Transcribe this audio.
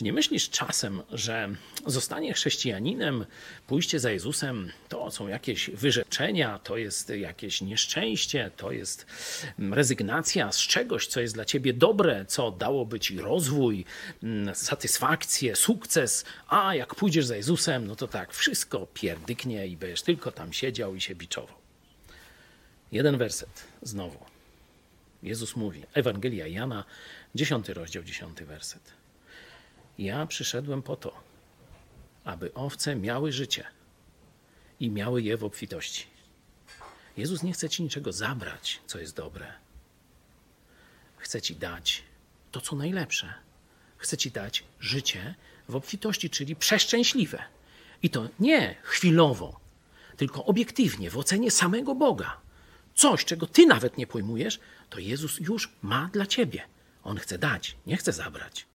Czy nie myślisz czasem, że zostanie chrześcijaninem, pójście za Jezusem to są jakieś wyrzeczenia, to jest jakieś nieszczęście, to jest rezygnacja z czegoś, co jest dla ciebie dobre, co dałoby ci rozwój, mm, satysfakcję, sukces, a jak pójdziesz za Jezusem, no to tak, wszystko pierdyknie i będziesz tylko tam siedział i się biczował. Jeden werset znowu. Jezus mówi, Ewangelia Jana, 10 rozdział, 10 werset. Ja przyszedłem po to, aby owce miały życie i miały je w obfitości. Jezus nie chce ci niczego zabrać, co jest dobre. Chce ci dać to, co najlepsze. Chce ci dać życie w obfitości, czyli przeszczęśliwe. I to nie chwilowo, tylko obiektywnie, w ocenie samego Boga. Coś, czego ty nawet nie pojmujesz, to Jezus już ma dla ciebie. On chce dać, nie chce zabrać.